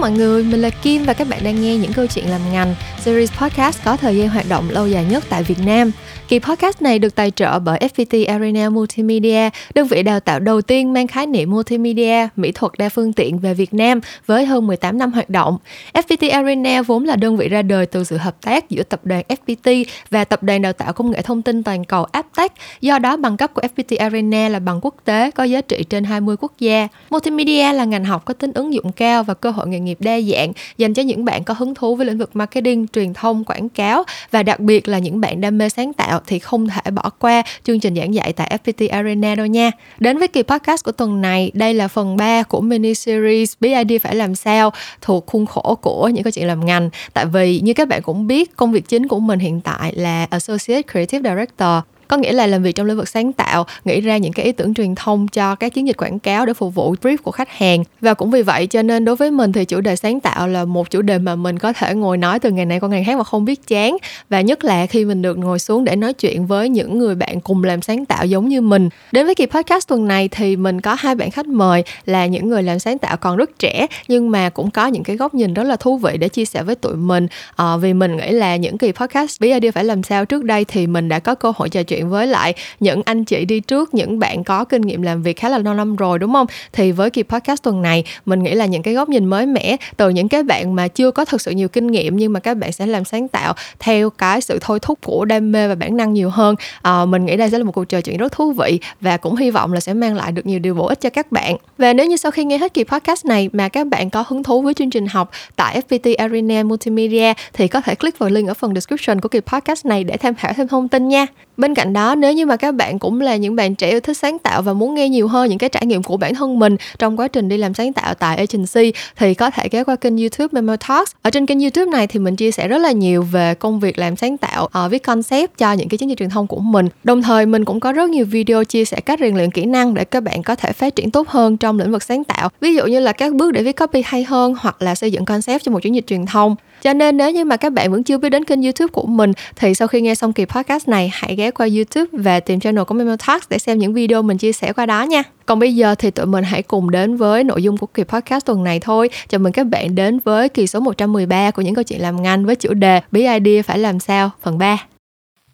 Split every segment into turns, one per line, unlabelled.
mọi người, mình là Kim và các bạn đang nghe những câu chuyện làm ngành, series podcast có thời gian hoạt động lâu dài nhất tại Việt Nam. Kỳ podcast này được tài trợ bởi FPT Arena Multimedia, đơn vị đào tạo đầu tiên mang khái niệm multimedia, mỹ thuật đa phương tiện về Việt Nam với hơn 18 năm hoạt động. FPT Arena vốn là đơn vị ra đời từ sự hợp tác giữa tập đoàn FPT và tập đoàn đào tạo công nghệ thông tin toàn cầu Aptech. Do đó, bằng cấp của FPT Arena là bằng quốc tế có giá trị trên 20 quốc gia. Multimedia là ngành học có tính ứng dụng cao và cơ hội nghề nghiệp đa dạng dành cho những bạn có hứng thú với lĩnh vực marketing, truyền thông, quảng cáo và đặc biệt là những bạn đam mê sáng tạo thì không thể bỏ qua chương trình giảng dạy tại FPT Arena đâu nha. Đến với kỳ podcast của tuần này, đây là phần 3 của mini series BID phải làm sao thuộc khuôn khổ của những câu chuyện làm ngành. Tại vì như các bạn cũng biết, công việc chính của mình hiện tại là Associate Creative Director có nghĩa là làm việc trong lĩnh vực sáng tạo nghĩ ra những cái ý tưởng truyền thông cho các chiến dịch quảng cáo để phục vụ brief của khách hàng. Và cũng vì vậy cho nên đối với mình thì chủ đề sáng tạo là một chủ đề mà mình có thể ngồi nói từ ngày này qua ngày khác mà không biết chán. Và nhất là khi mình được ngồi xuống để nói chuyện với những người bạn cùng làm sáng tạo giống như mình. Đến với kỳ podcast tuần này thì mình có hai bạn khách mời là những người làm sáng tạo còn rất trẻ nhưng mà cũng có những cái góc nhìn rất là thú vị để chia sẻ với tụi mình. À, vì mình nghĩ là những kỳ podcast bí idea phải làm sao trước đây thì mình đã có cơ hội trò chuyện chuyện với lại những anh chị đi trước những bạn có kinh nghiệm làm việc khá là lâu năm rồi đúng không? Thì với kỳ podcast tuần này mình nghĩ là những cái góc nhìn mới mẻ từ những cái bạn mà chưa có thực sự nhiều kinh nghiệm nhưng mà các bạn sẽ làm sáng tạo theo cái sự thôi thúc của đam mê và bản năng nhiều hơn à, mình nghĩ đây sẽ là một cuộc trò chuyện rất thú vị và cũng hy vọng là sẽ mang lại được nhiều điều bổ ích cho các bạn. Và nếu như sau khi nghe hết kỳ podcast này mà các bạn có hứng thú với chương trình học tại FPT Arena Multimedia thì có thể click vào link ở phần description của kỳ podcast này để tham khảo thêm thông tin nha bên cạnh đó nếu như mà các bạn cũng là những bạn trẻ yêu thích sáng tạo và muốn nghe nhiều hơn những cái trải nghiệm của bản thân mình trong quá trình đi làm sáng tạo tại agency thì có thể ghé qua kênh youtube Memo Talks. Ở trên kênh youtube này thì mình chia sẻ rất là nhiều về công việc làm sáng tạo uh, viết concept cho những cái chiến dịch truyền thông của mình. Đồng thời mình cũng có rất nhiều video chia sẻ cách rèn luyện kỹ năng để các bạn có thể phát triển tốt hơn trong lĩnh vực sáng tạo. Ví dụ như là các bước để viết copy hay hơn hoặc là xây dựng concept cho một chiến dịch truyền thông cho nên nếu như mà các bạn vẫn chưa biết đến kênh youtube của mình, thì sau khi nghe xong kỳ podcast này, hãy ghé qua youtube và tìm channel của Memo Talks để xem những video mình chia sẻ qua đó nha. Còn bây giờ thì tụi mình hãy cùng đến với nội dung của kỳ podcast tuần này thôi. Chào mừng các bạn đến với kỳ số 113 của những câu chuyện làm ngành với chủ đề Bí idea phải làm sao, phần 3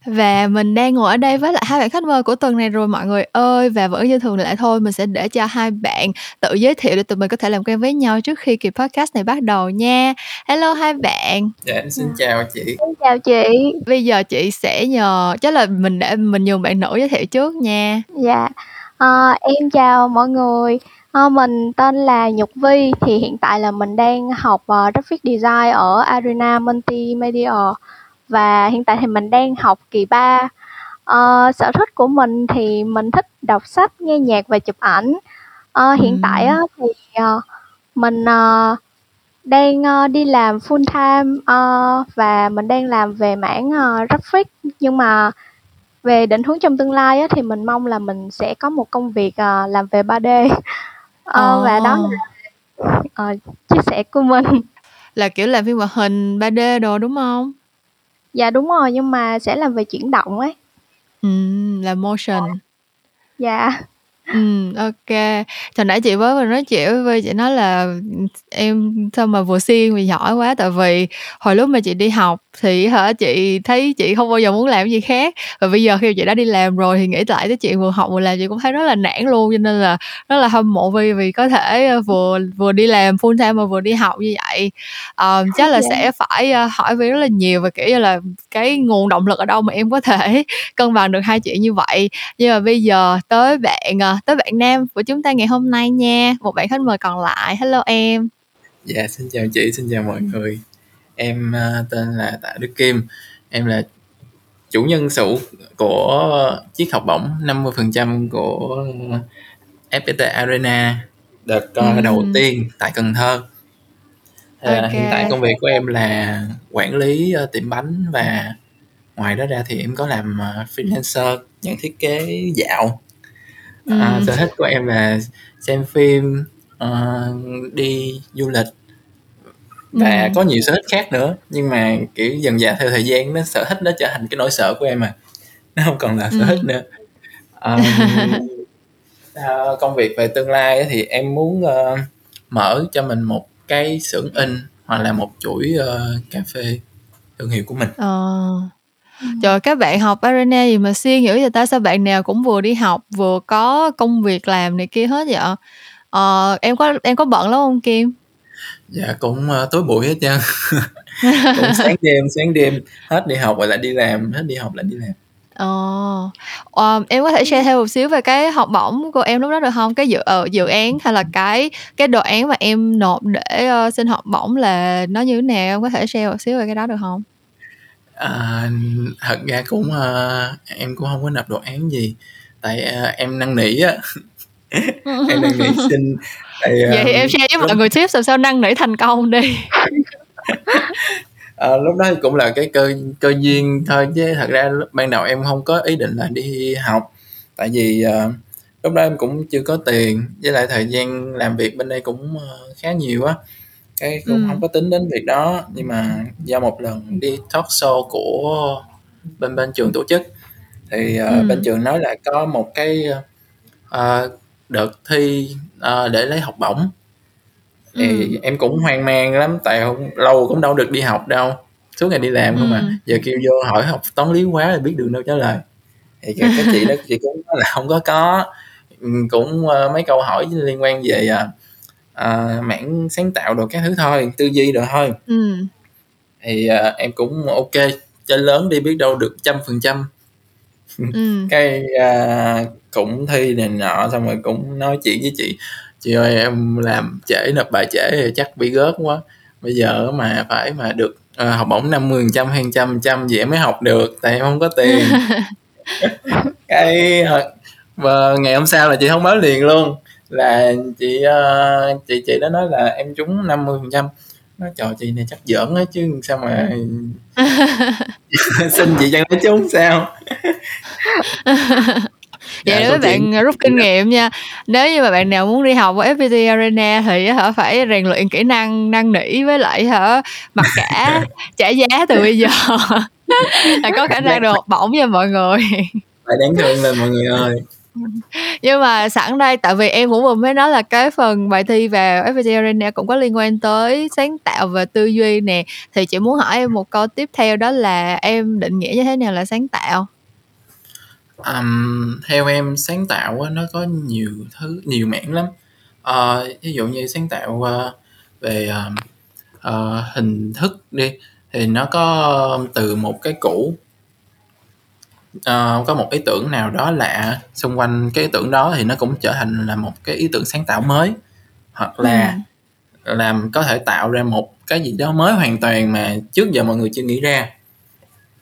và mình đang ngồi ở đây với lại hai bạn khách mời của tuần này rồi mọi người ơi. Và vẫn như thường lại thôi mình sẽ để cho hai bạn tự giới thiệu để tụi mình có thể làm quen với nhau trước khi kỳ podcast này bắt đầu nha. Hello hai bạn.
Dạ xin chào chị.
Xin chào chị.
Bây giờ chị sẽ nhờ chắc là mình để mình nhường bạn nữ giới thiệu trước nha.
Dạ. À, em chào mọi người. À, mình tên là Nhục Vi thì hiện tại là mình đang học uh, graphic design ở Arena Multimedia và hiện tại thì mình đang học kỳ 3. Ờ, sở thích của mình thì mình thích đọc sách, nghe nhạc và chụp ảnh. Ờ, hiện Ừm. tại á thì, ờ, mình, ờ, đang, ờ, đi làm full time, ờ, và mình đang làm về mảng, ờ, graphic, nhưng mà về định hướng trong tương lai á thì mình mong là mình sẽ có một công việc, ờ, làm về 3D. Ờ, và đó là, ờ, chia sẻ của mình.
Là, kiểu, làm phim hoạt hình 3D đồ, đúng hông?
Dạ đúng rồi, nhưng mà sẽ làm về chuyển động ấy.
Ừm, là motion.
Dạ.
Ừm, ô Hồi nãy chị mới vừa nói chuyện với chị nói là, em sao mà vừa siêng vừa giỏi quá, tại vì hồi lúc mà chị đi học thì hả, chị thấy chị không bao giờ muốn làm gì khác, và bây giờ khi chị đã đi làm rồi thì nghĩ lại cái chuyện vừa học vừa làm chị cũng thấy rất là nản luôn, cho nên là rất là hâm mộ Vi vì có thể, ơ, vừa vừa đi làm full time mà vừa đi học như vậy. Ờ, chắc là sẽ phải, ơ, hỏi Vi rất là nhiều về, kiểu như là, cái nguồn động lực ở đâu mà em có thể cân bằng được hai chuyện như vậy. Nhưng mà bây giờ tới bạn, ờ tới bạn nam của chúng ta ngày hôm nay nha. Một bạn khách mời còn lại. Hello em.
Dạ xin chào chị xin chào mọi người em uh, tên là tạ đức kim. Em là chủ nhân sự của chiếc học bổng 50% của FPT Arena. Đợt uh, đầu tiên tại Cần Thơ. Okay. hiện tại công việc của em là quản lý uh, tiệm bánh và ngoài đó ra thì em có làm uh, freelancer nhận thiết kế dạo. À, sở thích của em là xem phim, ờ, đi du lịch và Ừm. có nhiều sở thích khác nữa, nhưng mà, kiểu, dần dà theo thời gian nó sở thích nó trở thành cái nỗi sợ của em à, nó không còn là sở thích nữa. Ờm, ờ, công việc về tương lai thì em muốn, ơ, mở cho mình một cái xưởng in hoặc là một chuỗi uh, cà phê thương hiệu của mình.
Ờ. Trời các bạn học arena gì mà siêng dữ vậy ta? Sao bạn nào cũng vừa đi học vừa có công việc làm này kia hết vậy ờ em có em có bận lắm không kim
dạ cũng uh, tối buổi hết trơn cũng sáng đêm sáng đêm hết đi học rồi lại đi làm hết đi học lại đi làm
Ồ, ờ, em có thể share thêm một xíu về cái học bổng của em lúc đó được không? Cái dự uh, dự án hay là cái cái đồ án mà em nộp để uh, xin học bổng là nó như thế nào? Em có thể share một xíu về cái đó được không?
À, thật ra cũng uh, em cũng không có nộp đồ án gì tại uh, em năn nỉ á em năn nỉ xin
uh, vậy thì em share với mọi người tips làm sao năn nỉ thành công đi
à, lúc đó cũng là cái cơ cơ duyên thôi chứ thật ra ban đầu em không có ý định là đi học tại vì uh, lúc đó em cũng chưa có tiền với lại thời gian làm việc bên đây cũng uh, khá nhiều á cái cũng ừ. không có tính đến việc đó nhưng mà do một lần đi talk show của bên bên trường tổ chức thì uh, ừ. bên trường nói là có một cái uh, đợt thi uh, để lấy học bổng. Thì ừ. em cũng hoang mang lắm tại không lâu cũng đâu được đi học đâu. Suốt ngày đi làm ừ. không à. Giờ kêu vô hỏi học toán lý quá là biết đường đâu trả lời. Thì cái, cái chị đó chị cũng nói là không có có. Ừ, cũng uh, mấy câu hỏi liên quan về uh, uh, mảng sáng tạo đồ các thứ thôi tư duy đồ thôi. Ừ. thì uh, em cũng ok chơi lớn đi biết đâu được trăm phần trăm ừ. cái uh, cũng thi này nọ xong rồi cũng nói chuyện với chị. Chị ơi em làm trễ nộp bài trễ thì chắc bị gớt quá. Bây giờ mà phải mà được uh, học bổng 50 trăm hay trăm trăm gì em mới học được tại em không có tiền. Cái và ngày hôm sau là chị thông báo liền luôn. Là chị uh, chị chị đó nói là em trúng 50 phần trăm nói trời chị này chắc giỡn á chứ sao mà xin chị chẳng nói trúng sao?
Vậy dạ, các bạn rút kinh nghiệm nha nếu như mà bạn nào muốn đi học ở FPT Arena thì hả phải rèn luyện kỹ năng năng nỉ với lại hả mặc cả trả giá từ bây giờ. Là có khả năng được bổng nha mọi người.
Phải đáng thương lên mọi người ơi
nhưng mà sẵn đây tại vì em cũng vừa mới nói là cái phần bài thi vào FPT Arena cũng có liên quan tới sáng tạo và tư duy nè. Thì chị muốn hỏi em một câu tiếp theo đó là em định nghĩa như thế nào là sáng tạo?
Um, theo em sáng tạo nó có nhiều thứ nhiều mảng lắm. Uh, ví dụ như sáng tạo uh, về uh, uh, hình thức đi thì nó có từ một cái cũ uh, có một ý tưởng nào đó lạ xung quanh cái ý tưởng đó thì nó cũng trở thành là một cái ý tưởng sáng tạo mới hoặc là ừ. làm có thể tạo ra một cái gì đó mới hoàn toàn mà trước giờ mọi người chưa nghĩ ra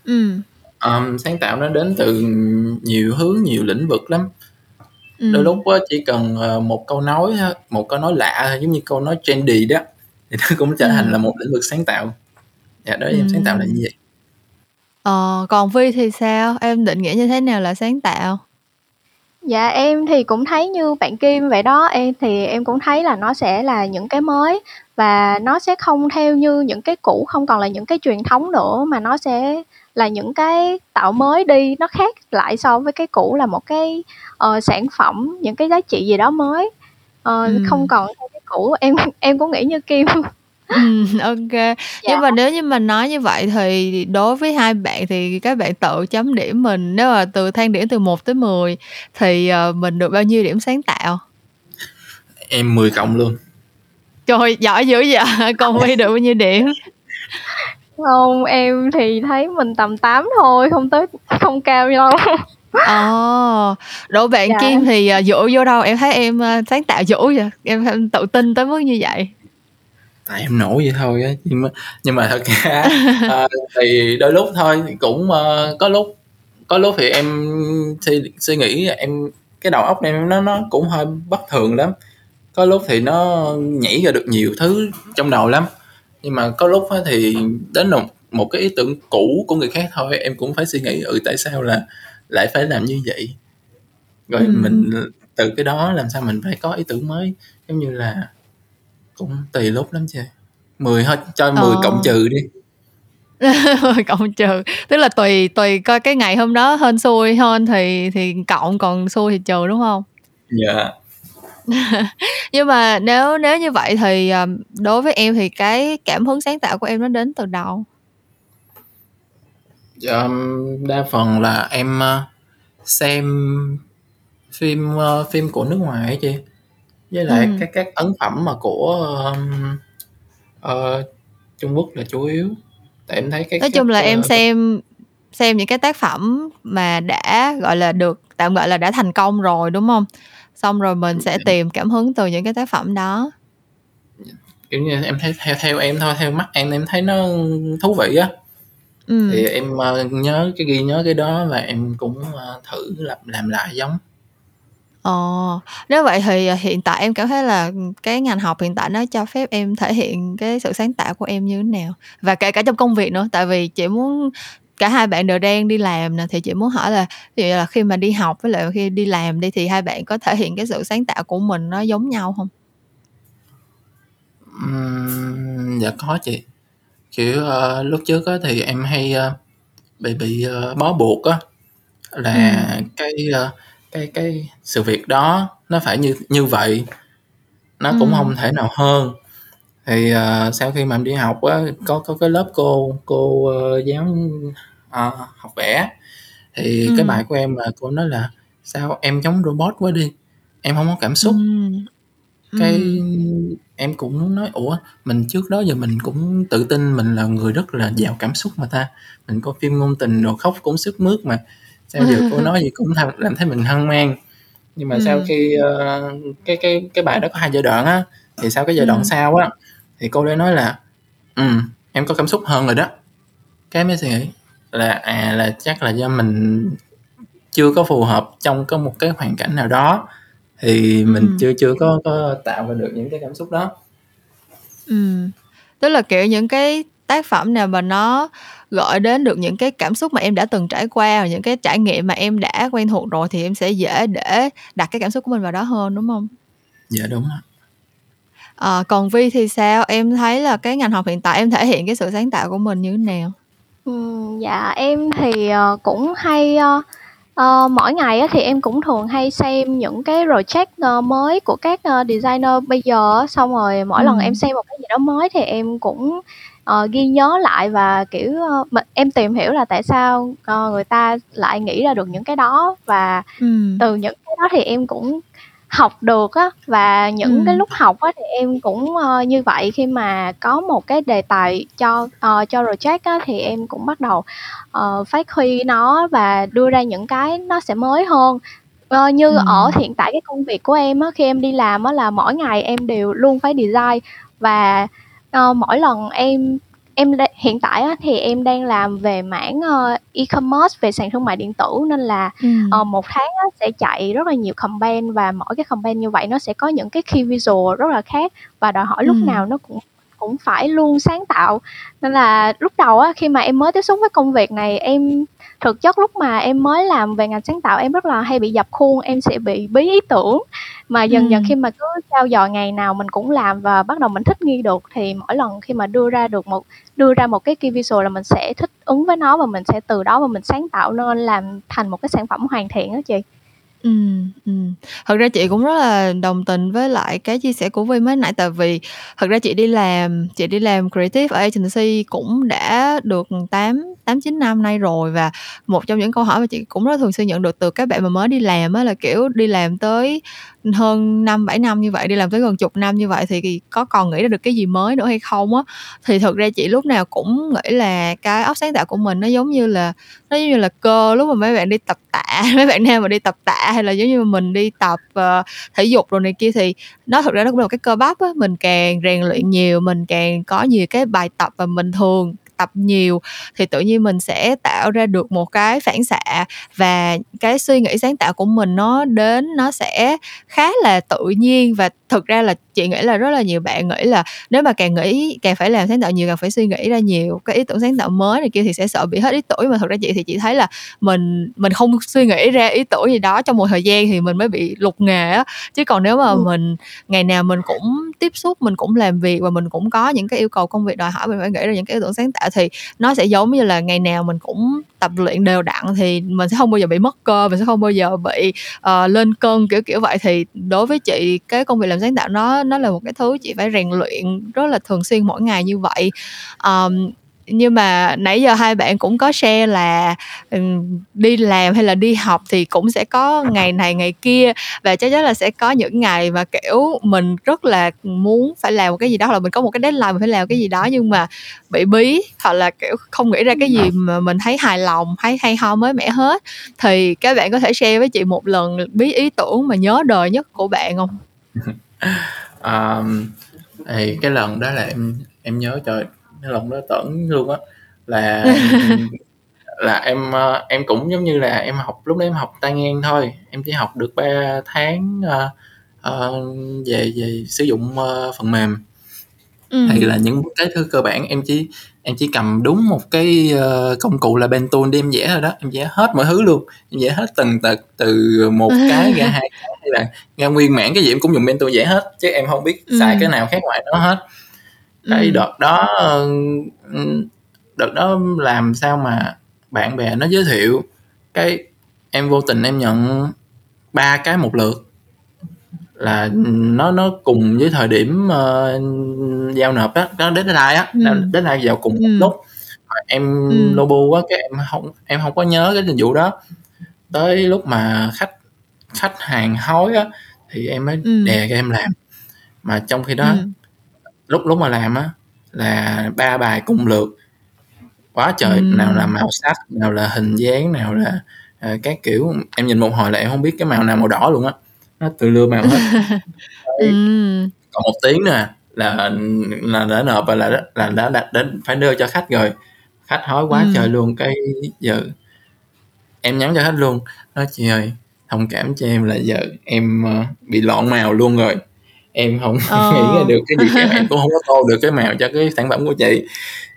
ừ um, sáng tạo nó đến từ nhiều hướng nhiều lĩnh vực lắm ừ. đôi lúc chỉ cần ờ, một câu nói một câu nói lạ giống như câu nói trendy đó thì nó cũng trở thành ừ. là một lĩnh vực sáng tạo dạ đó ừ. em sáng tạo là như vậy
ờ, còn vi thì sao? Em định nghĩa như thế nào là sáng tạo?
Dạ em thì cũng thấy như bạn Kim vậy đó, em thì em cũng thấy là nó sẽ là những cái mới và nó sẽ không theo như những cái cũ, không còn là những cái truyền thống nữa mà nó sẽ là những cái tạo mới đi. Nó khác lại so với cái cũ là một cái uh, sản phẩm những cái giá trị gì đó mới. Uh, ừ. không còn cái cũ. Em em cũng nghĩ như kim
ừ, ok dạ. nhưng mà nếu như mà nói như vậy thì đối với hai bạn thì các bạn tự chấm điểm mình nếu mà từ thang điểm từ 1 tới 10 thì uh, mình được bao nhiêu điểm sáng tạo
em 10 cộng luôn
trời giỏi dữ vậy còn huy được bao nhiêu điểm
không, em thì thấy mình tầm 8 thôi, không tới không cao đâu.
Ồ, độ bạn Dạ. Kim thì, dỗ vô đâu? Em thấy em, a, sáng tạo dữ vậy, em em tự tin tới mức như vậy.
Tại em nổi vậy thôi á, nhưng mà nhưng mà thật ra ờ, thì đôi lúc thôi thì cũng, ờ, có lúc có lúc thì em suy suy nghĩ em cái đầu óc em nó nó cũng hơi bất thường lắm, có lúc thì nó nhảy ra được nhiều thứ trong đầu lắm. Nhưng mà có lúc thì đến một một cái ý tưởng cũ của người khác thôi em cũng phải suy nghĩ ừ tại sao là lại phải làm như vậy? Rồi ừ. mình từ cái đó làm sao mình phải có ý tưởng mới? Giống như là cũng tùy lúc lắm chứ mười hết cho mười ờ. cộng trừ đi.
Cộng trừ. Tức là tùy tùy coi cái ngày hôm đó hên xui hơn thì thì cộng còn xui thì trừ đúng không?
Dạ.
Nhưng mà nếu nếu như vậy thì um, đối với em thì cái cảm hứng sáng tạo của em nó đến từ đâu?
Um, đa phần là em uh, xem phim uh, phim của nước ngoài ấy chị với lại ừ. các các ấn phẩm mà của um, uh, Trung Quốc là chủ yếu. Tại em thấy cái
nói chung là em xem xem những cái tác phẩm mà đã gọi là được tạm gọi là đã thành công rồi đúng không? Xong rồi mình sẽ tìm cảm hứng từ những cái tác phẩm đó.
Kiểu như em thấy theo theo em thôi theo mắt em em thấy nó thú vị á. Ừ. thì em uh, nhớ cái ghi nhớ cái đó và em cũng uh, thử làm làm lại giống
Ồ, nếu vậy thì ờ, hiện tại em cảm thấy là cái ngành học hiện tại nó cho phép em thể hiện cái sự sáng tạo của em như thế nào? Và kể cả trong công việc nữa, tại vì chị muốn cả hai bạn đều đang đi làm nè thì chị muốn hỏi là ví dụ là khi mà đi học với lại khi đi làm đi thì hai bạn có thể hiện cái sự sáng tạo của mình nó giống nhau không?
Ừm, dạ có chị. Kiểu uh, lúc trước á, thì em hay uh, bị bị uh, bó buộc á là ừ. cái uh, cái cái sự việc đó nó phải như như vậy. Nó cũng ừ. không thể nào hơn. Thì uh, sau khi mà em đi học á có có cái lớp cô cô uh, giáo uh, học vẽ. Thì ừ. cái bài của em là cô nói là sao em giống robot quá đi. Em không có cảm xúc. Ừ. cái em cũng nói ủa mình trước đó giờ mình cũng tự tin mình là người rất là giàu cảm xúc mà ta. Mình có phim ngôn tình rồi khóc cũng sức mướt mà sao giờ cô nói gì cũng làm thấy mình hăng mang nhưng mà ừ. sau khi uh, cái cái cái bài đó có hai giai đoạn á thì sau cái giai đoạn ừ. sau á thì cô ấy nói là ừ em có cảm xúc hơn rồi đó cái mới suy nghĩ là à là chắc là do mình chưa có phù hợp trong có một cái hoàn cảnh nào đó thì mình ừ. chưa chưa có có tạo ra được những cái cảm xúc đó
ừ tức là kiểu những cái tác phẩm nào mà nó gọi đến được những cái cảm xúc mà em đã từng trải qua và những cái trải nghiệm mà em đã quen thuộc rồi thì em sẽ dễ để đặt cái cảm xúc của mình vào đó hơn đúng không?
Dạ đúng ạ.
À, còn vi thì sao? Em thấy là cái ngành học hiện tại em thể hiện cái sự sáng tạo của mình như thế nào?
Ừ, dạ em thì uh, cũng hay uh, uh, mỗi ngày á, thì em cũng thường hay xem những cái project uh, mới của các uh, designer bây giờ xong rồi mỗi ừ. lần em xem một cái gì đó mới thì em cũng uh, ghi nhớ lại và kiểu uh, em tìm hiểu là tại sao uh, người ta lại nghĩ ra được những cái đó và ừ. từ những cái đó thì em cũng học được á và những ừ. cái lúc học á thì em cũng uh, như vậy khi mà có một cái đề tài cho uh, cho project á thì em cũng bắt đầu uh, phát huy nó và đưa ra những cái nó sẽ mới hơn uh, như ừ. ở hiện tại cái công việc của em á khi em đi làm á là mỗi ngày em đều luôn phải design và uh, mỗi lần em em hiện tại á, thì em đang làm về mảng uh, e-commerce về sàn thương mại điện tử nên là ừ. uh, một tháng á, sẽ chạy rất là nhiều campaign và mỗi cái campaign như vậy nó sẽ có những cái key visual rất là khác và đòi hỏi lúc nào nó cũng cũng phải luôn sáng tạo. Nên là lúc đầu á khi mà em mới tiếp xúc với công việc này em thực chất lúc mà em mới làm về ngành sáng tạo em rất là hay bị dập khuôn em sẽ bị bí ý tưởng. Mà dần dần khi mà cứ trao dồi ngày nào mình cũng làm và bắt đầu mình thích nghi được thì mỗi lần khi mà đưa ra được một đưa ra một cái key visual là mình sẽ thích ứng với nó và mình sẽ từ đó mà mình sáng tạo nên làm thành một cái sản phẩm hoàn thiện đó chị
Ừ, ừm. Thật ra chị cũng rất là đồng tình với lại cái chia sẻ của Vi mới nãy, tại vì thật ra chị đi làm chị đi làm creative ở agency cũng đã được tám tám chín năm nay rồi và một trong những câu hỏi mà chị cũng rất thường xuyên nhận được từ các bạn mà mới đi làm á là, kiểu, đi làm tới hơn năm bảy năm như vậy, đi làm tới gần chục năm như vậy thì có còn nghĩ ra được cái gì mới nữa hay không á. Thì thực ra chị lúc nào cũng nghĩ là cái óc sáng tạo của mình nó giống như là nó giống như là cơ lúc mà mấy bạn đi tập tạ, mấy bạn nam mà đi tập tạ hay là giống như mình đi tập uh, thể dục rồi này kia thì nó thực ra nó cũng là một cái cơ bắp á, mình càng rèn luyện nhiều, mình càng có nhiều cái bài tập và mình thường tập nhiều, thì tự nhiên mình sẽ tạo ra được một cái phản xạ và cái suy nghĩ sáng tạo của mình nó đến, nó sẽ khá là tự nhiên và thực ra là chị nghĩ là rất là nhiều bạn nghĩ là nếu mà càng nghĩ càng phải làm sáng tạo nhiều càng phải suy nghĩ ra nhiều cái ý tưởng sáng tạo mới này kia thì sẽ sợ bị hết ý tưởng. Mà thực ra chị thì chị thấy là mình mình không suy nghĩ ra ý tưởng gì đó trong một thời gian thì mình mới bị lục nghề á. Chứ còn nếu mà ừ. mình ngày nào mình cũng tiếp xúc mình cũng làm việc và mình cũng có những cái yêu cầu công việc đòi hỏi mình phải nghĩ ra những cái ý tưởng sáng tạo thì nó sẽ giống như là ngày nào mình cũng tập luyện đều đặn thì mình sẽ không bao giờ bị mất cơ mình sẽ không bao giờ bị uh, lên cân kiểu kiểu vậy. Thì đối với chị cái công việc làm sáng tạo nó nó là một cái thứ chị phải rèn luyện rất là thường xuyên mỗi ngày như vậy. Um, nhưng mà nãy giờ hai bạn cũng có share là đi làm hay là đi học thì cũng sẽ có ngày này ngày kia và chắc chắn là sẽ có những ngày mà kiểu mình rất là muốn phải làm một cái gì đó là mình có một cái deadline mình phải làm cái gì đó nhưng mà bị bí hoặc là kiểu không nghĩ ra cái gì mà mình thấy hài lòng hay hay ho mới mẻ hết. Thì các bạn có thể share với chị một lần bí ý tưởng mà nhớ đời nhất của bạn không?
um, thì cái lần đó là em em nhớ trời cái lần đó tởn luôn á là là em ờ, em cũng giống như là em học lúc đấy em học tai ngang thôi em chỉ học được 3 tháng uh, uh, về về sử dụng uh, phần mềm ừ. thì là những cái thứ cơ bản em chỉ em chỉ cầm đúng một cái uh, công cụ là pen tool để em vẽ thôi đó em vẽ hết mọi thứ luôn em vẽ hết từng tật từ một cái ra hai cái hay là ra nguyên mảng cái gì em cũng dùng pen tool vẽ hết chứ em không biết xài ừ. cái nào khác ngoài đó hết cái ừ. đợt đó đợt đó làm sao mà bạn bè nó giới thiệu cái em vô tình em nhận ba cái một lượt là nó nó cùng với thời điểm uh, giao nộp á nó đến deadline á ừ. deadline vào cùng ừ. lúc em ừ. lobu á cái em không em không có nhớ cái tình vụ đó tới lúc mà khách khách hàng hối á thì em mới ừ. đè cho em làm mà trong khi đó ừ. lúc lúc mà làm á là ba bài cùng lượt quá trời ừ. nào là màu sắc nào là hình dáng nào là uh, các kiểu em nhìn một hồi là em không biết cái màu nào màu đỏ luôn á nó từ lưa màu hết. Còn một tiếng nè là là đã nộp và là là đã đặt đến phải đưa cho khách rồi. Khách hói quá ừ. trời luôn cái giờ em nhắn cho khách luôn. Nói chị ơi thông cảm cho em là giờ em uh, bị loạn màu luôn rồi. Em không ờ. nghĩ ra được cái gì cả em cũng không có tô được cái màu cho cái sản phẩm của chị.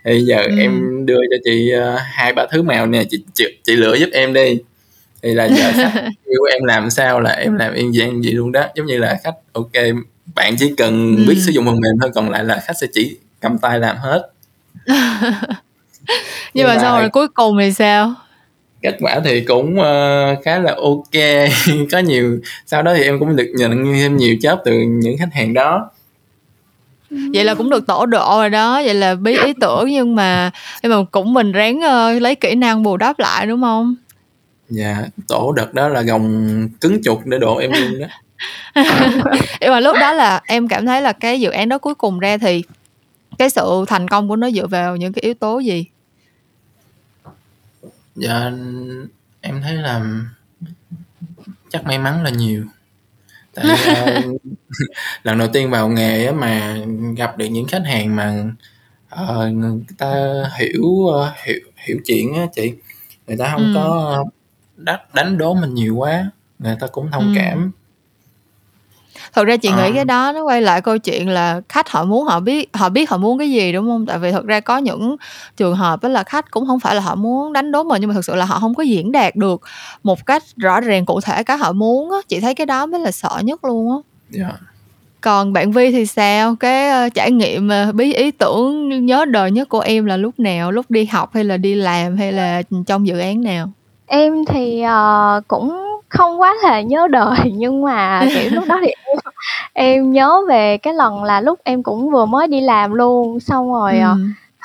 Thì giờ ừ. em đưa cho chị uh, hai ba thứ màu nè chị, chị chị lựa giúp em đi thì là giờ khách yêu em làm sao là em làm yên dạng gì luôn đó. Giống như là khách ok bạn chỉ cần ừ. biết sử dụng phần mềm thôi còn lại là khách sẽ chỉ cầm tay làm hết.
Nhưng, mà, sau rồi cuối cùng thì sao?
Kết quả thì cũng uh, khá là ok. Có nhiều sau đó thì em cũng được nhận thêm nhiều job từ những khách hàng đó.
Vậy là cũng được tổ độ rồi đó. Vậy là bí ý tưởng nhưng mà nhưng mà cũng mình ráng uh, lấy kỹ năng bù đắp lại đúng không
dạ tổ đợt đó là gồng cứng chục để độ em luôn đó.
Nhưng mà lúc đó là em cảm thấy là cái dự án đó cuối cùng ra thì cái sự thành công của nó dựa vào những cái yếu tố gì?
Dạ em thấy là chắc may mắn là nhiều. Tại uh, lần đầu tiên vào nghề mà gặp được những khách hàng mà uh, người ta hiểu uh, hiểu hiểu chuyện á chị. Người ta không ừ. có đánh đố mình nhiều quá người ta cũng thông ừ. cảm
thật ra chị à. nghĩ cái đó nó quay lại câu chuyện là khách họ muốn họ biết họ biết họ muốn cái gì đúng không tại vì thật ra có những trường hợp đó là khách cũng không phải là họ muốn đánh đố mình nhưng mà thực sự là họ không có diễn đạt được một cách rõ ràng cụ thể cái họ muốn á chị thấy cái đó mới là sợ nhất luôn á yeah. Dạ. còn bạn vi thì sao cái uh, trải nghiệm uh, bí ý tưởng nhớ đời nhất của em là lúc nào lúc đi học hay là đi làm hay là trong dự án nào
em thì uh, cũng không quá là nhớ đời nhưng mà kiểu lúc đó thì em, em nhớ về cái lần là lúc em cũng vừa mới đi làm luôn xong rồi ừ.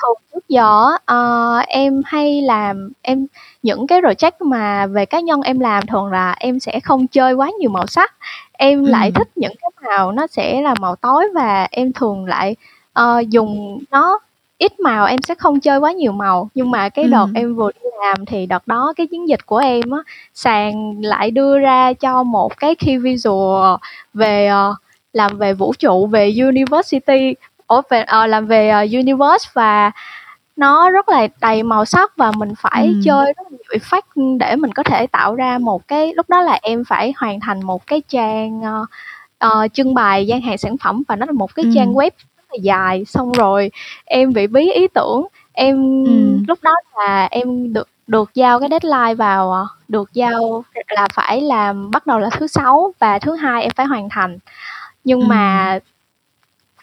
thường trước giờ uh, em hay làm em những cái project mà về cá nhân em làm thường là em sẽ không chơi quá nhiều màu sắc em lại thích những cái màu nó sẽ là màu tối và em thường lại uh, dùng nó ít màu em sẽ không chơi quá nhiều màu nhưng mà cái đợt Ừm. em vừa đi làm thì đợt đó cái chiến dịch của em á, sàn lại đưa ra cho một cái key visual về, ờ, làm về vũ trụ, về University ủa, về, ờ, làm về, ờ, Universe và nó rất là đầy màu sắc và mình phải Ừm. chơi rất là nhiều effect để mình có thể tạo ra một cái lúc đó là em phải hoàn thành một cái trang, ơ, uh, trưng bày gian hàng sản phẩm và nó là một cái trang web là dài xong rồi em bị bí ý tưởng em ừ. lúc đó là em được được giao cái deadline vào ờ, được giao là phải làm bắt đầu là thứ sáu và thứ hai em phải hoàn thành nhưng ừ. mà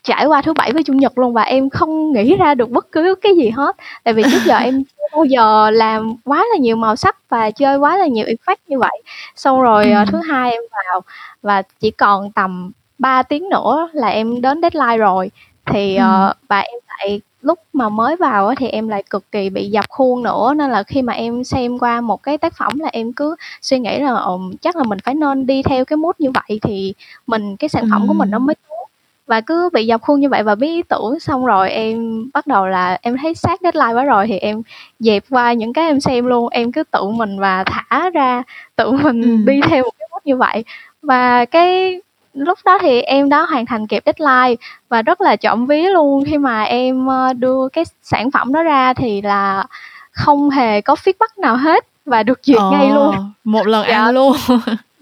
trải qua thứ bảy với chủ nhật luôn và em không nghĩ ra được bất cứ cái gì hết tại vì trước giờ em chưa bao giờ làm quá là nhiều màu sắc và chơi quá là nhiều effect như vậy xong rồi ừ. thứ hai em vào và chỉ còn tầm 3 tiếng nữa là em đến deadline rồi thì ừ. uh, và em lại lúc mà mới vào thì em lại cực kỳ bị dập khuôn nữa nên là khi mà em xem qua một cái tác phẩm là em cứ suy nghĩ là ồ, chắc là mình phải nên đi theo cái mood như vậy thì mình cái sản phẩm của mình nó mới tốt và cứ bị dập khuôn như vậy và biết ý tưởng xong rồi em bắt đầu là em thấy sát deadline quá rồi thì em dẹp qua những cái em xem luôn em cứ tự mình và thả ra tự mình ừ. đi theo một cái mood như vậy và cái lúc đó thì em đã hoàn thành kịp deadline và rất là trộm vía luôn. Khi mà em ờ, đưa cái sản phẩm đó ra thì là không hề có feedback nào hết và được duyệt ngay luôn.
một lần dạ, ăn luôn.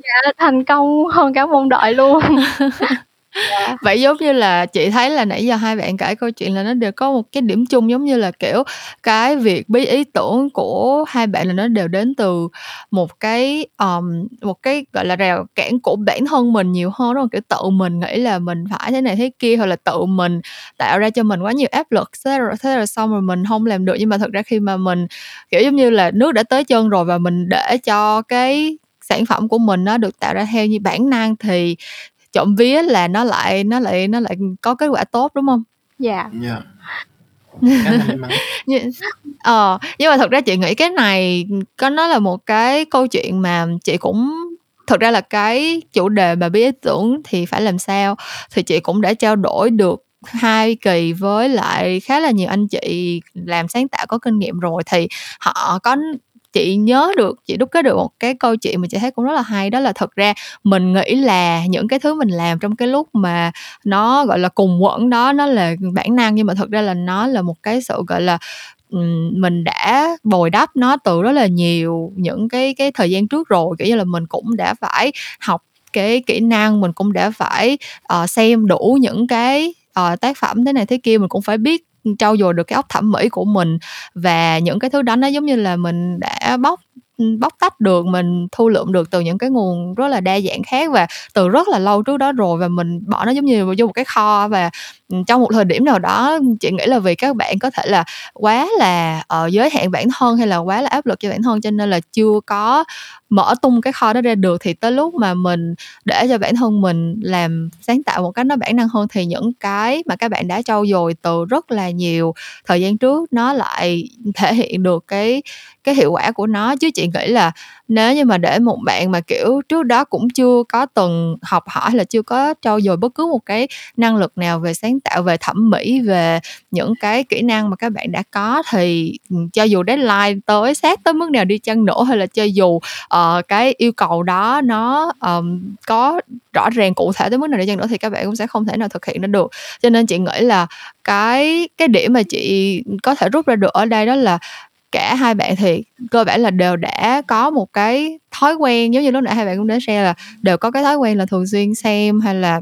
Dạ thành công hơn cả mong đợi luôn
yeah. Vậy giống như là chị thấy là nãy giờ hai bạn kể câu chuyện là nó đều có một cái điểm chung giống như là kiểu cái việc bí ý tưởng của hai bạn là nó đều đến từ một cái um, một cái gọi là rào cản của bản thân mình nhiều hơn đó kiểu tự mình nghĩ là mình phải thế này thế kia hoặc là tự mình tạo ra cho mình quá nhiều áp lực thế rồi, thế rồi xong rồi mình không làm được nhưng mà thật ra khi mà mình kiểu giống như là nước đã tới chân rồi và mình để cho cái sản phẩm của mình nó được tạo ra theo như bản năng thì trộm vía là nó lại nó lại nó lại có kết quả tốt đúng không?
Dạ.
Dạ.
Nhưng, ờ, nhưng mà thật ra chị nghĩ cái này có nó là một cái câu chuyện mà chị cũng thật ra là cái chủ đề mà bí ý tưởng thì phải làm sao thì chị cũng đã trao đổi được hai kỳ với lại khá là nhiều anh chị làm sáng tạo có kinh nghiệm rồi thì họ có chị nhớ được chị đúc kết được một cái câu chuyện mà chị thấy cũng rất là hay đó là thật ra mình nghĩ là những cái thứ mình làm trong cái lúc mà nó gọi là cùng quẩn đó nó là bản năng nhưng mà thật ra là nó là một cái sự gọi là mình đã bồi đắp nó từ rất là nhiều những cái cái thời gian trước rồi. Kiểu như là mình cũng đã phải học cái kỹ năng mình cũng đã phải uh, xem đủ những cái uh, tác phẩm thế này thế kia mình cũng phải biết trau dồi được cái óc thẩm mỹ của mình và những cái thứ đó nó giống như là mình đã bóc bóc tách được mình thu lượm được từ những cái nguồn rất là đa dạng khác và từ rất là lâu trước đó rồi và mình bỏ nó giống như vô một cái kho và ừ, trong một thời điểm nào đó chị nghĩ là vì các bạn có thể là quá là uh, giới hạn bản thân hay là quá là áp lực cho bản thân cho nên là chưa có mở tung cái kho đó ra được thì tới lúc mà mình để cho bản thân mình làm sáng tạo một cách nó bản năng hơn thì những cái mà các bạn đã trau dồi từ rất là nhiều thời gian trước nó lại thể hiện được cái cái hiệu quả của nó. Chứ chị nghĩ là nếu như mà để một bạn mà kiểu trước đó cũng chưa có từng học hỏi là chưa có trau dồi bất cứ một cái năng lực nào về sáng tạo về thẩm mỹ về những cái kỹ năng mà các bạn đã có thì ừ, cho dù deadline tới sát tới mức nào đi chăng nữa hay là cho dù uh, cái yêu cầu đó nó um, có rõ ràng cụ thể tới mức nào đi chăng nữa thì các bạn cũng sẽ không thể nào thực hiện nó được. Cho nên chị nghĩ là cái cái điểm mà chị có thể rút ra được ở đây đó là cả hai bạn thì cơ bản là đều đã có một cái thói quen, giống như lúc nãy hai bạn cũng đã share là đều có cái thói quen là thường xuyên xem hay là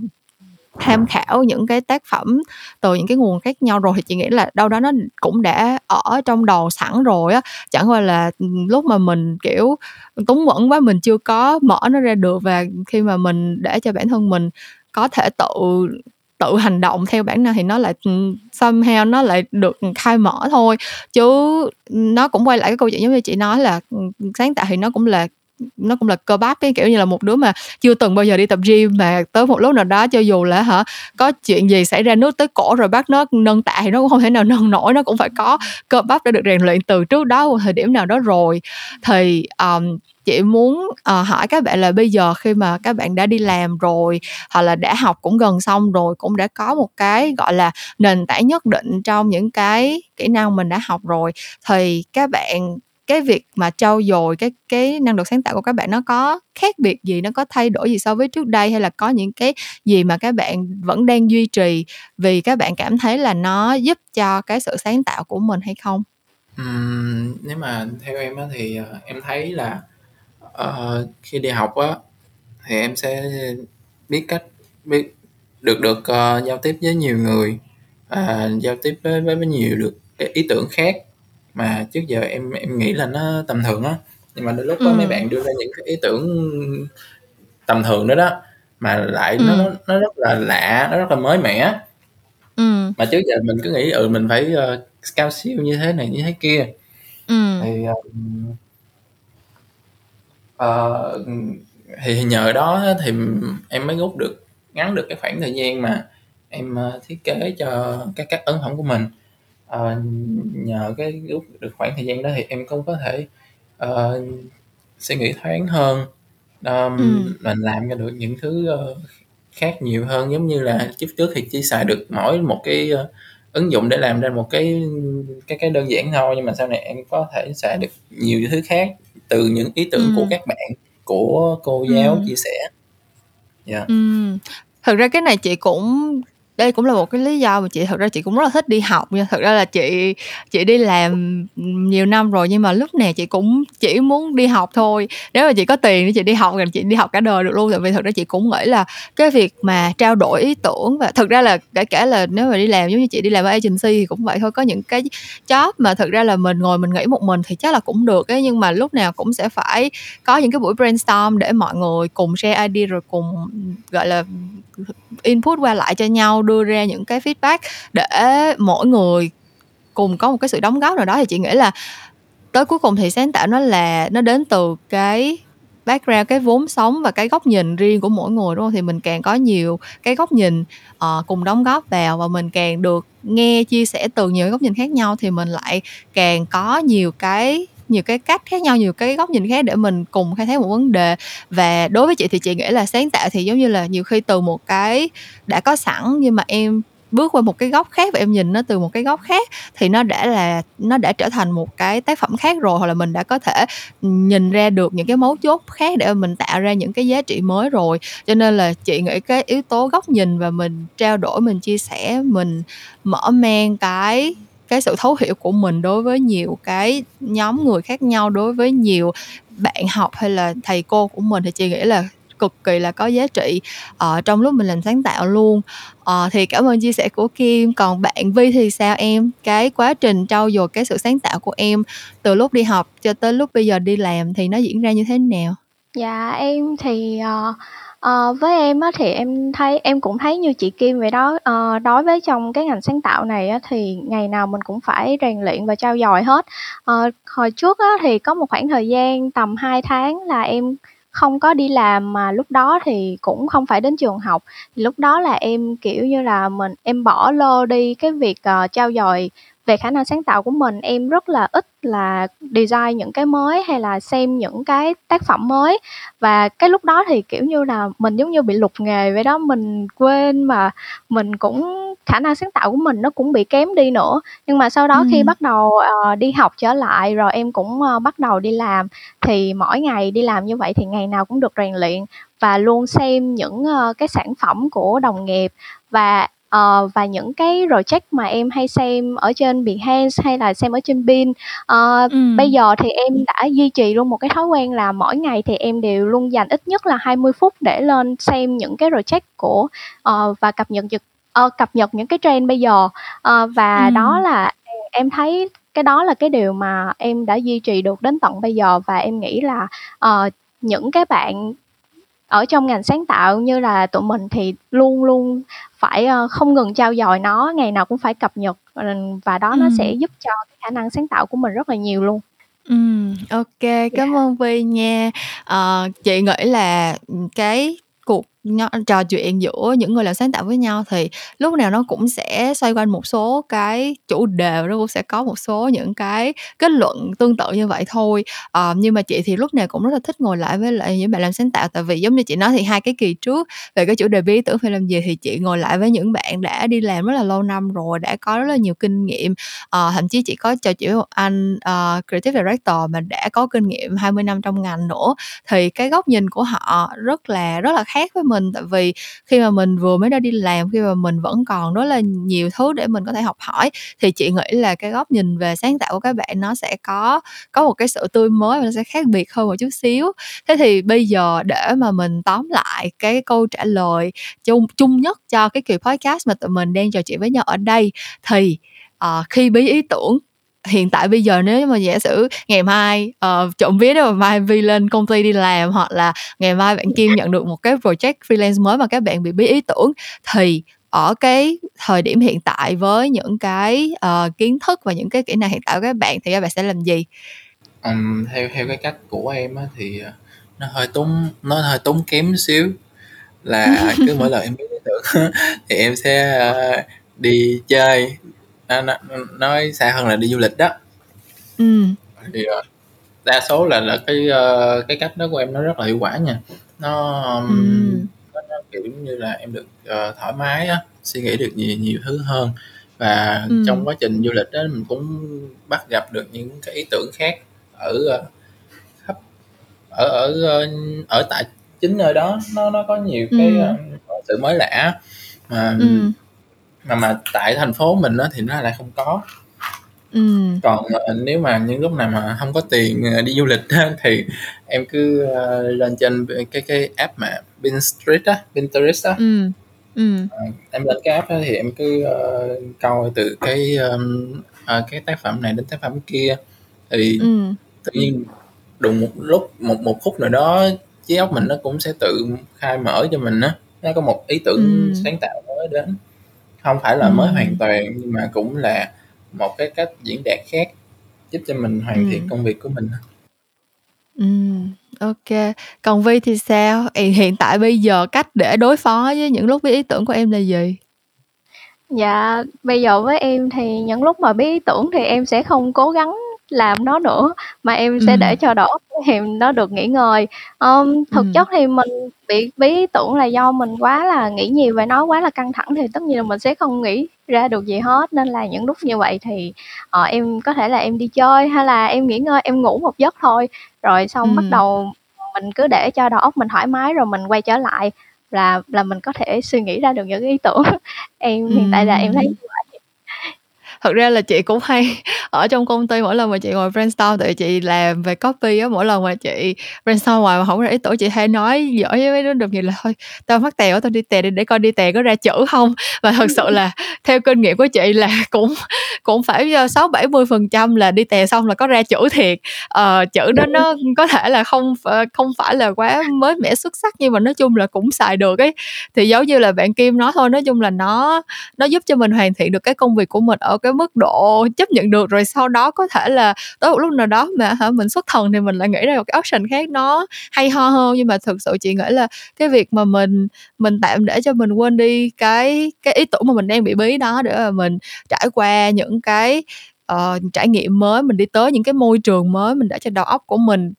tham khảo những cái tác phẩm từ những cái nguồn khác nhau rồi. Thì chị nghĩ là đâu đó nó cũng đã ở trong đầu sẵn rồi á. Chẳng qua là ừ, lúc mà mình, kiểu, túng quẩn quá, mình chưa có mở nó ra được và khi mà mình để cho bản thân mình có thể tự tự hành động theo bản năng thì nó lại ừ, somehow nó lại được khai mở thôi. Chứ nó cũng quay lại cái câu chuyện giống như chị nói là ừ, sáng tạo thì nó cũng là nó cũng là cơ bắp cái kiểu như là một đứa mà chưa từng bao giờ đi tập gym mà tới một lúc nào đó cho dù là hả có chuyện gì xảy ra nước tới cổ rồi bắt nó nâng tạ thì nó cũng không thể nào nâng nổi nó cũng phải có cơ bắp đã được rèn luyện từ trước đó một thời điểm nào đó rồi. Thì um, chị muốn uh, hỏi các bạn là bây giờ khi mà các bạn đã đi làm rồi hoặc là đã học cũng gần xong rồi cũng đã có một cái gọi là nền tảng nhất định trong những cái kỹ năng mình đã học rồi thì các bạn cái việc mà trau dồi cái cái năng lực sáng tạo của các bạn nó có khác biệt gì nó có thay đổi gì so với trước đây hay là có những cái gì mà các bạn vẫn đang duy trì vì các bạn cảm thấy là nó giúp cho cái sự sáng tạo của mình hay không?
Uhm, nếu mà theo em á thì, ờ, em thấy là, uh, khi đi học á, thì em sẽ biết cách biết được được uh, giao tiếp với nhiều người uh, giao tiếp với, với với nhiều được cái ý tưởng khác mà trước giờ em em nghĩ là nó tầm thường á nhưng mà đôi lúc có
ừ.
mấy bạn đưa ra những cái ý tưởng tầm thường đó đó mà lại ừ. nó nó rất là lạ nó rất là mới mẻ ừ. mà trước giờ mình cứ nghĩ ừ mình phải uh, cao siêu như thế này như thế kia ừ. thì uh, uh, thì nhờ đó thì em mới rút được ngắn được cái khoảng thời gian mà em uh, thiết kế cho các các ấn phẩm của mình uh, nhờ cái rút được khoảng thời gian đó thì em cũng có thể uh, suy nghĩ thoáng hơn um, ừ. mình làm ra được những thứ uh, khác nhiều hơn giống như là trước trước thì chỉ xài được mỗi một cái uh, ứng dụng để làm ra một cái cái cái đơn giản thôi nhưng mà sau này em có thể xài được nhiều thứ khác từ những ý tưởng ừ. của các bạn của cô giáo ừ. chia sẻ.
Dạ. ừ. thực ra cái này chị cũng đây cũng là một cái lý do mà chị, thật ra chị cũng rất là thích đi học nha. Thật ra là chị chị đi làm nhiều năm rồi nhưng mà lúc này chị cũng chỉ muốn đi học thôi. Nếu mà chị có tiền thì chị đi học thì chị đi học cả đời được luôn. Tại vì thật ra chị cũng nghĩ là cái việc mà trao đổi ý tưởng và thực ra là kể cả là nếu mà đi làm giống như chị đi làm ở agency thì cũng vậy thôi. Có những cái job mà thực ra là mình ngồi mình nghĩ một mình thì chắc là cũng được ấy. Nhưng mà lúc nào cũng sẽ phải có những cái buổi brainstorm để mọi người cùng share idea rồi cùng, gọi là, input qua lại cho nhau đưa ra những cái feedback để mỗi người cùng có một cái sự đóng góp nào đó thì chị nghĩ là tới cuối cùng thì sáng tạo nó là nó đến từ cái background cái vốn sống và cái góc nhìn riêng của mỗi người đúng không? Thì mình càng có nhiều cái góc nhìn uh, cùng đóng góp vào và mình càng được nghe chia sẻ từ nhiều góc nhìn khác nhau thì mình lại càng có nhiều cái nhiều cái cách khác nhau, nhiều cái góc nhìn khác để mình cùng khai thác một vấn đề. Và đối với chị thì chị nghĩ là sáng tạo thì giống như là nhiều khi từ một cái đã có sẵn, nhưng mà em bước qua một cái góc khác và em nhìn nó từ một cái góc khác, thì nó đã là, nó đã trở thành một cái tác phẩm khác rồi, hoặc là mình đã có thể nhìn ra được những cái mấu chốt khác để mình tạo ra những cái giá trị mới rồi. Cho nên là chị nghĩ cái yếu tố góc nhìn và mình trao đổi, mình chia sẻ, mình mở mang cái cái sự thấu hiểu của mình đối với nhiều cái nhóm người khác nhau đối với nhiều bạn học hay là thầy cô của mình thì chị nghĩ là cực kỳ là có giá trị uh, trong lúc mình làm sáng tạo luôn. Uh, thì cảm ơn chia sẻ của Kim. Còn bạn Vi thì sao em? Cái quá trình trau dồi cái sự sáng tạo của em từ lúc đi học cho tới lúc bây giờ đi làm thì nó diễn ra như thế nào?
Dạ em thì uh, Ờ, với em á, thì em thấy em cũng thấy như chị Kim vậy đó, ờ, đối với trong cái ngành sáng tạo này á, thì ngày nào mình cũng phải rèn luyện và trau dồi hết. Ờ, hồi trước á, thì có một khoảng thời gian tầm 2 tháng là em không có đi làm mà lúc đó thì cũng không phải đến trường học, thì lúc đó là em, kiểu như là, mình em bỏ lơ đi cái việc, ờ, trau dồi về khả năng sáng tạo của mình em rất là ít là design những cái mới hay là xem những cái tác phẩm mới. Và cái lúc đó thì kiểu như là mình giống như bị lục nghề vậy đó mình quên mà mình cũng khả năng sáng tạo của mình nó cũng bị kém đi nữa. Nhưng mà sau đó ừ. khi bắt đầu uh, đi học trở lại rồi em cũng uh, bắt đầu đi làm thì mỗi ngày đi làm như vậy thì ngày nào cũng được rèn luyện và luôn xem những uh, cái sản phẩm của đồng nghiệp. Và Ờ, và những cái project mà em hay xem ở trên Behance hay là xem ở trên Bin, ờ, Ừm. bây giờ thì em đã duy trì luôn một cái thói quen là mỗi ngày thì em đều luôn dành ít nhất là 20 phút để lên xem những cái project của ờ, và cập nhật ờ, cập nhật những cái trend bây giờ. Ờ, và đó là em thấy cái đó là cái điều mà em đã duy trì được đến tận bây giờ và em nghĩ là, ờ, những cái bạn ở trong ngành sáng tạo như là tụi mình thì luôn luôn phải ờ, không ngừng trao dồi nó ngày nào cũng phải cập nhật và đó nó sẽ giúp cho cái khả năng sáng tạo của mình rất là nhiều luôn
Ừm, ô cảm dạ. ơn Vi nha. Ờ, chị nghĩ là, cái cuộc nho trò chuyện giữa những người làm sáng tạo với nhau thì lúc nào nó cũng sẽ xoay quanh một số cái chủ đề nó cũng sẽ có một số những cái kết luận tương tự như vậy thôi. À, nhưng mà chị thì lúc nào cũng rất là thích ngồi lại với lại những bạn làm sáng tạo tại vì giống như chị nói thì hai cái kỳ trước về cái chủ đề bí tưởng phải làm gì thì chị ngồi lại với những bạn đã đi làm rất là lâu năm rồi đã có rất là nhiều kinh nghiệm. À, thậm chí chị có trò chuyện với một anh uh, creative director mà đã có kinh nghiệm 20 năm trong ngành nữa. Thì cái góc nhìn của họ rất là rất là khác với mình mình. Tại vì khi mà mình vừa mới ra đi làm khi mà mình vẫn còn rất là nhiều thứ để mình có thể học hỏi thì chị nghĩ là cái góc nhìn về sáng tạo của các bạn nó sẽ có có một cái sự tươi mới và nó sẽ khác biệt hơn một chút xíu. Thế thì bây giờ để mà mình tóm lại cái câu trả lời chung chung nhất cho cái kỳ podcast mà tụi mình đang trò chuyện với nhau ở đây thì uh, khi bí ý tưởng hiện tại bây giờ nếu mà giả sử ngày mai uh, trộm vía đó mà mai Vi lên công ty đi làm hoặc là ngày mai bạn Kim nhận được một cái project freelance mới mà các bạn bị bí ý tưởng thì ở cái thời điểm hiện tại với những cái uh, kiến thức và những cái kỹ năng hiện tại của các bạn thì các bạn sẽ làm gì?
Um, theo theo cái cách của em á, thì nó hơi tốn nó hơi tốn kém xíu là cứ mỗi lần em biết ý tưởng thì em sẽ uh, đi chơi nó, nói xa hơn là đi du lịch đó ừ. thì uh, đa số là là cái uh, cái cách đó của em nó rất là hiệu quả nha nó, ừ. nó, nó kiểu như là em được uh, thoải mái á suy nghĩ được nhiều nhiều thứ hơn và ừ. trong quá trình du lịch đó mình cũng bắt gặp được những cái ý tưởng khác ở khắp ở ở ở tại chính nơi đó nó nó có nhiều cái ừ. sự mới lạ mà ừ mà mà tại thành phố mình á thì nó lại không có ừ. còn uh, nếu mà những lúc nào mà không có tiền uh, đi du lịch á, thì em cứ uh, lên trên cái cái app mà Pinterest á Pinterest á ừ. Ừ. Uh, em lên cái app đó thì em cứ uh, coi từ cái um, uh, cái tác phẩm này đến tác phẩm kia thì ừ. tự nhiên đùng một lúc một một phút nào đó trí óc mình nó cũng sẽ tự khai mở cho mình á nó có một ý tưởng ừ. sáng tạo mới đến không phải là mới hoàn toàn nhưng mà cũng là một cái cách diễn đạt khác giúp cho mình hoàn thiện công việc của mình
Ừ, ok. Còn Vi thì sao? Hiện tại bây giờ cách để đối phó với những lúc biết ý tưởng của em là gì?
Dạ, bây giờ với em thì những lúc mà biết ý tưởng thì em sẽ không cố gắng làm nó nữa mà em sẽ để cho đầu óc em nó được nghỉ ngơi. Ờm, thực Ừm. chất thì mình bị bí tưởng là do mình quá là nghĩ nhiều về nó, quá là căng thẳng thì tất nhiên là mình sẽ không nghĩ ra được gì hết. Nên là những lúc như vậy thì, ờ, em có thể là em đi chơi hay là em nghỉ ngơi, em ngủ một giấc thôi, rồi xong bắt đầu mình cứ để cho đầu óc mình thoải mái rồi mình quay trở lại là là mình có thể suy nghĩ ra được những ý tưởng. Em hiện tại là em thấy như vậy
thật ra là chị cũng hay ở trong công ty mỗi lần mà chị ngồi brainstorm tại chị làm về copy á mỗi lần mà chị brainstorm ngoài mà không ra ý tưởng chị hay nói giỏi với mấy đứa đồng nghiệp là thôi tao mắc tèo tao đi tè đi để coi đi tè có ra chữ không? Và thật sự là theo kinh nghiệm của chị là cũng cũng phải ờ, sáu bảy mươi phần trăm là đi tè xong là có ra chữ thiệt. Ờ, chữ đó nó có thể là không không phải là quá mới mẻ xuất sắc nhưng mà nói chung là cũng xài được ấy. Thì giống như là bạn Kim nói thôi nói chung là nó nó giúp cho mình hoàn thiện được cái công việc của mình ở cái cái mức độ chấp nhận được rồi sau đó có thể là tới một lúc nào đó mà hả mình xuất thần thì mình lại nghĩ ra một cái option khác nó hay ho hơn. Nhưng mà thực sự chị nghĩ là cái việc mà mình mình tạm để cho mình quên đi cái cái ý tưởng mà mình đang bị bí đó để mà mình trải qua những cái uh, trải nghiệm mới mình đi tới những cái môi trường mới mình để cho đầu óc của mình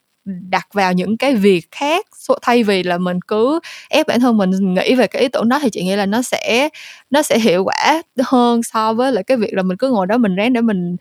đặt vào những cái việc khác thay vì là mình cứ ép bản thân mình nghĩ về cái ý tưởng đó thì chị nghĩ là nó sẽ nó sẽ hiệu quả hơn so với lại cái việc là mình cứ ngồi đó mình ráng để mình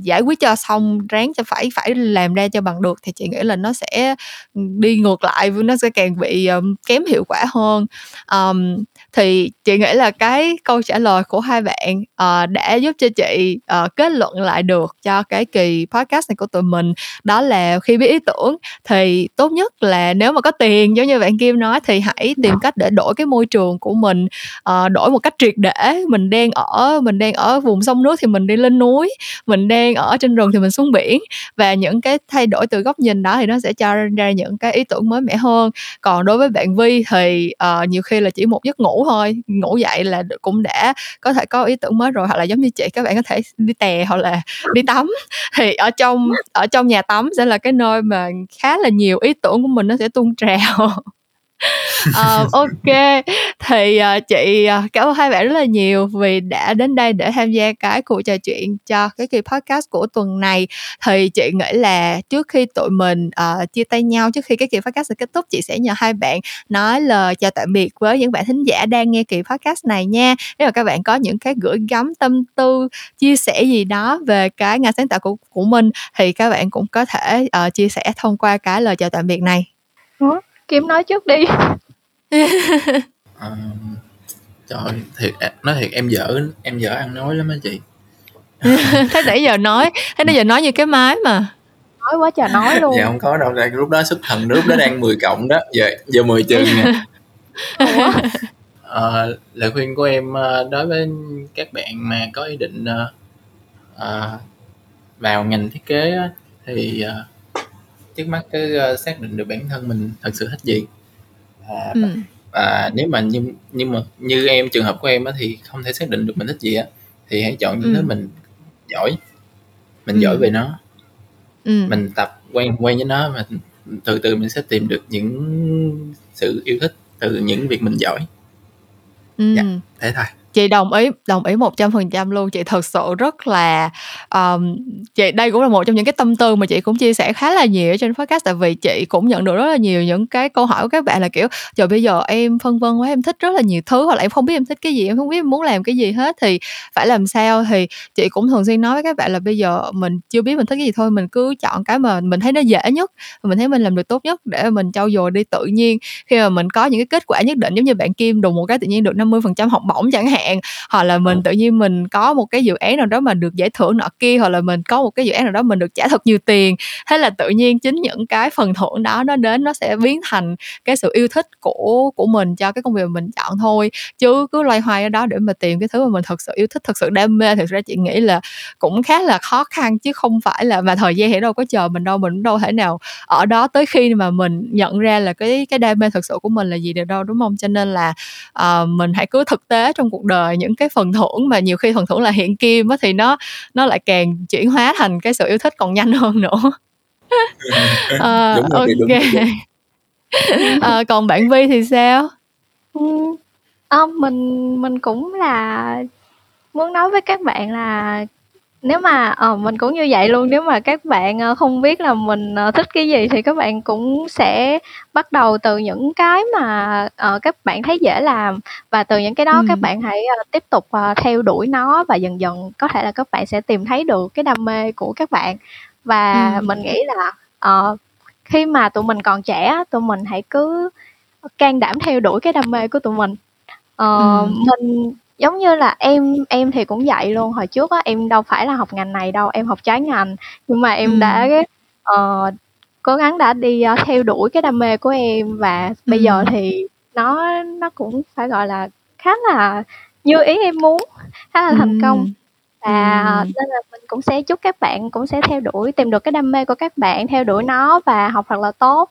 giải quyết cho xong ráng cho phải phải làm ra cho bằng được thì chị nghĩ là nó sẽ đi ngược lại nó sẽ càng bị um, kém hiệu quả hơn. Um, thì chị nghĩ là cái câu trả lời của hai bạn uh, đã giúp cho chị uh, kết luận lại được cho cái kỳ podcast này của tụi mình. Đó là khi biết ý tưởng thì tốt nhất là nếu mà có tiền giống như bạn Kim nói thì hãy tìm cách để đổi cái môi trường của mình uh, đổi một cách triệt để. Mình đang ở mình đang ở vùng sông nước thì mình đi lên núi mình đang ở trên rừng thì mình xuống biển. Và những cái thay đổi từ góc nhìn đó thì nó sẽ cho ra những cái ý tưởng mới mẻ hơn. Còn đối với bạn Vi thì uh, nhiều khi là chỉ một giấc ngủ thôi. Ngủ dậy là cũng đã có thể có ý tưởng mới rồi. Hoặc là giống như chị các bạn có thể đi tè hoặc là đi tắm. Thì ở trong ở trong nhà tắm sẽ là cái nơi mà khá là nhiều ý tưởng của mình nó sẽ tuôn trào. uh, ok. Thì uh, chị uh, cảm ơn hai bạn rất là nhiều vì đã đến đây để tham gia cái cuộc trò chuyện cho cái kỳ podcast của tuần này. Thì chị nghĩ là trước khi tụi mình uh, chia tay nhau trước khi cái kỳ podcast sẽ kết thúc chị sẽ nhờ hai bạn nói lời chào tạm biệt với những bạn thính giả đang nghe kỳ podcast này nha. Nếu mà các bạn có những cái gửi gắm tâm tư chia sẻ gì đó về cái ngành sáng tạo của của mình thì các bạn cũng có thể uh, chia sẻ thông qua cái lời chào tạm biệt này.
Kim nói trước đi.
Ờ, trời thiệt nói thiệt em dở em dở ăn nói lắm á chị.
Thế nãy giờ nói thế nãy giờ nói như cái máy mà.
Nói quá trời nói luôn.
Dạ không có đâu là lúc đó xuất thần lúc đó đang 10 cộng đó giờ giờ 10 trừ nè? Ờ, lời khuyên của em ờ, đối với các bạn mà có ý định ờ, vào ngành thiết kế á, thì ờ, trước mắt cứ ờ, xác định được bản thân mình thật sự thích gì à,
ừ.
và nếu mà như nhưng mà như em trường hợp của em á thì không thể xác định được mình thích gì á thì hãy chọn những
Ừ.
thứ mình giỏi mình
Ừ.
giỏi về nó
Ừ.
mình tập quen quen với nó và từ từ mình sẽ tìm được những sự yêu thích từ những việc mình giỏi
Ừ.
Dạ. thế thôi
chị đồng ý đồng ý một trăm phần trăm luôn. Chị thật sự rất là um, chị đây cũng là một trong những cái tâm tư mà chị cũng chia sẻ khá là nhiều ở trên podcast tại vì chị cũng nhận được rất là nhiều những cái câu hỏi của các bạn là kiểu giờ bây giờ em phân vân quá em thích rất là nhiều thứ hoặc là em không biết em thích cái gì em không biết em muốn làm cái gì hết thì phải làm sao? Thì chị cũng thường xuyên nói với các bạn là bây giờ mình chưa biết mình thích cái gì thôi mình cứ chọn cái mà mình thấy nó dễ nhất và mình thấy mình làm được tốt nhất để mình trau dồi đi tự nhiên. Khi mà mình có những cái kết quả nhất định giống như bạn Kim đùng một cái tự nhiên được 50% học bổng chẳng hạn hoặc là mình tự nhiên mình có một cái dự án nào đó mà được giải thưởng nọ kia hoặc là mình có một cái dự án nào đó mình được trả thật nhiều tiền. Thế là tự nhiên chính những cái phần thưởng đó nó đến nó sẽ biến thành cái sự yêu thích của của mình cho cái công việc mà mình chọn thôi. Chứ cứ loay hoay ở đó để mà tìm cái thứ mà mình thật sự yêu thích thật sự đam mê thực ra chị nghĩ là cũng khá là khó khăn chứ không phải là mà thời gian thì đâu có chờ mình đâu mình cũng đâu thể nào ở đó tới khi mà mình nhận ra là cái cái đam mê thật sự của mình là gì được đâu đúng không? Cho nên là uh, mình hãy cứ thực tế trong cuộc đời những cái phần thưởng mà nhiều khi phần thưởng là hiện kim á thì nó nó lại càng chuyển hóa thành cái sự yêu thích còn nhanh hơn nữa. Uh,
Đúng rồi, đúng
ok. uh, còn bạn Vi thì sao?
Ừ. Ờ, mình mình cũng là muốn nói với các bạn là nếu mà ờ, mình cũng như vậy luôn nếu mà các bạn ờ, không biết là mình ờ, thích cái gì thì các bạn cũng sẽ bắt đầu từ những cái mà ờ, các bạn thấy dễ làm và từ những cái đó các bạn hãy ờ, tiếp tục ờ, theo đuổi nó và dần dần có thể là các bạn sẽ tìm thấy được cái đam mê của các bạn và
Ừ.
mình nghĩ là ờ, khi mà tụi mình còn trẻ tụi mình hãy cứ can đảm theo đuổi cái đam mê của tụi mình Ờ,
Ừ.
mình giống như là em em thì cũng vậy luôn hồi trước á em đâu phải là học ngành này đâu em học trái ngành nhưng mà em
Ừ.
đã ờ, cố gắng đã đi ờ, theo đuổi cái đam mê của em và bây
Ừ.
giờ thì nó nó cũng phải gọi là khá là như ý em muốn khá là thành công
Ừ.
và
Ừ.
nên là mình cũng sẽ chúc các bạn cũng sẽ theo đuổi tìm được cái đam mê của các bạn theo đuổi nó và học thật là tốt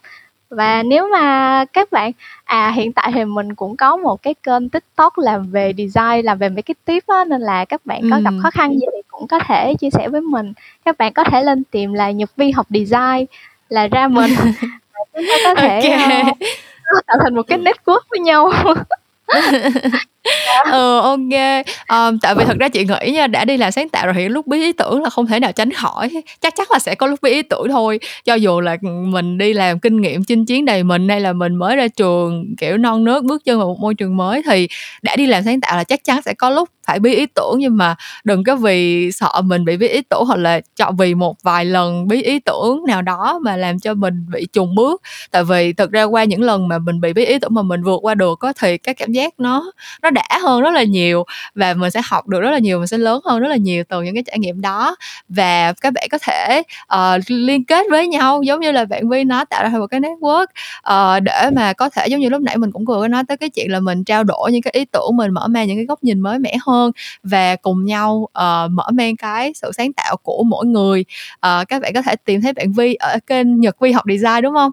và nếu mà các bạn à hiện tại thì mình cũng có một cái kênh tiktok làm về design làm về mấy cái tip á nên là các bạn có gặp
Ừ.
khó khăn gì thì cũng có thể chia sẻ với mình các bạn có thể lên tìm là nhật vi học design là ra mình chúng ta có thể
Ok.
ờ, tạo thành một cái network với nhau
ừ ok. Um, tại vì thật ra chị nghĩ nha đã đi làm sáng tạo rồi thì lúc bí ý tưởng là không thể nào tránh khỏi. Chắc chắn là sẽ có lúc bí ý tưởng thôi. Cho dù là ừ, mình đi làm kinh nghiệm chinh chiến đầy mình hay là mình mới ra trường kiểu non nớt bước chân vào một môi trường mới thì đã đi làm sáng tạo là chắc chắn sẽ có lúc phải bí ý tưởng. Nhưng mà đừng có vì sợ mình bị bí ý tưởng hoặc là chọn vì một vài lần bí ý tưởng nào đó mà làm cho mình bị trùng bước. Tại vì thực ra qua những lần mà mình bị bí ý tưởng mà mình vượt qua được có thì cái cảm giác nó nó đã hơn rất là nhiều và mình sẽ học được rất là nhiều mình sẽ lớn hơn rất là nhiều từ những cái trải nghiệm đó và các bạn có thể uh, liên kết với nhau giống như là bạn Vi nói tạo ra một cái network uh, để mà có thể giống như lúc nãy mình cũng vừa nói tới cái chuyện là mình trao đổi những cái ý tưởng mình mở mang những cái góc nhìn mới mẻ hơn và cùng nhau uh, mở mang cái sự sáng tạo của mỗi người uh, các bạn có thể tìm thấy bạn Vi ở kênh Nhật Vi học design đúng không?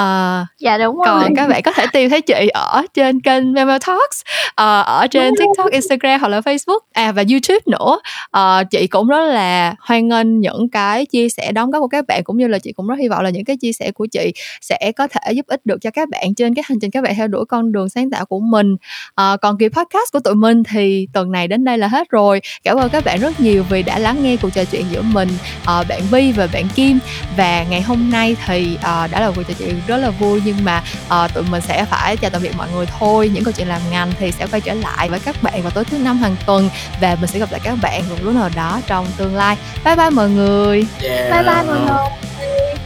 Uh,
dạ đúng rồi.
còn các bạn có thể tìm thấy chị ở trên kênh Memo Talks ờ, ở trên TikTok, Instagram hoặc là Facebook à và YouTube nữa. Ờ, chị cũng rất là hoan nghênh những cái chia sẻ đóng góp của các bạn cũng như là chị cũng rất hy vọng là những cái chia sẻ của chị sẽ có thể giúp ích được cho các bạn trên cái hành trình các bạn theo đuổi con đường sáng tạo của mình. Ờ, còn kỳ podcast của tụi mình thì tuần này đến đây là hết rồi. Cảm ơn các bạn rất nhiều vì đã lắng nghe cuộc trò chuyện giữa mình ờ, bạn Vi và bạn Kim. Và ngày hôm nay thì ờ, đã là cuộc trò chuyện rất là vui nhưng mà uh, tụi mình sẽ phải chào tạm biệt mọi người thôi. Những câu chuyện làm ngành thì sẽ quay trở lại với các bạn vào tối thứ năm hàng tuần và mình sẽ gặp lại các bạn một lúc nào đó trong tương lai. Bye bye mọi người.
Yeah.
bye bye mọi người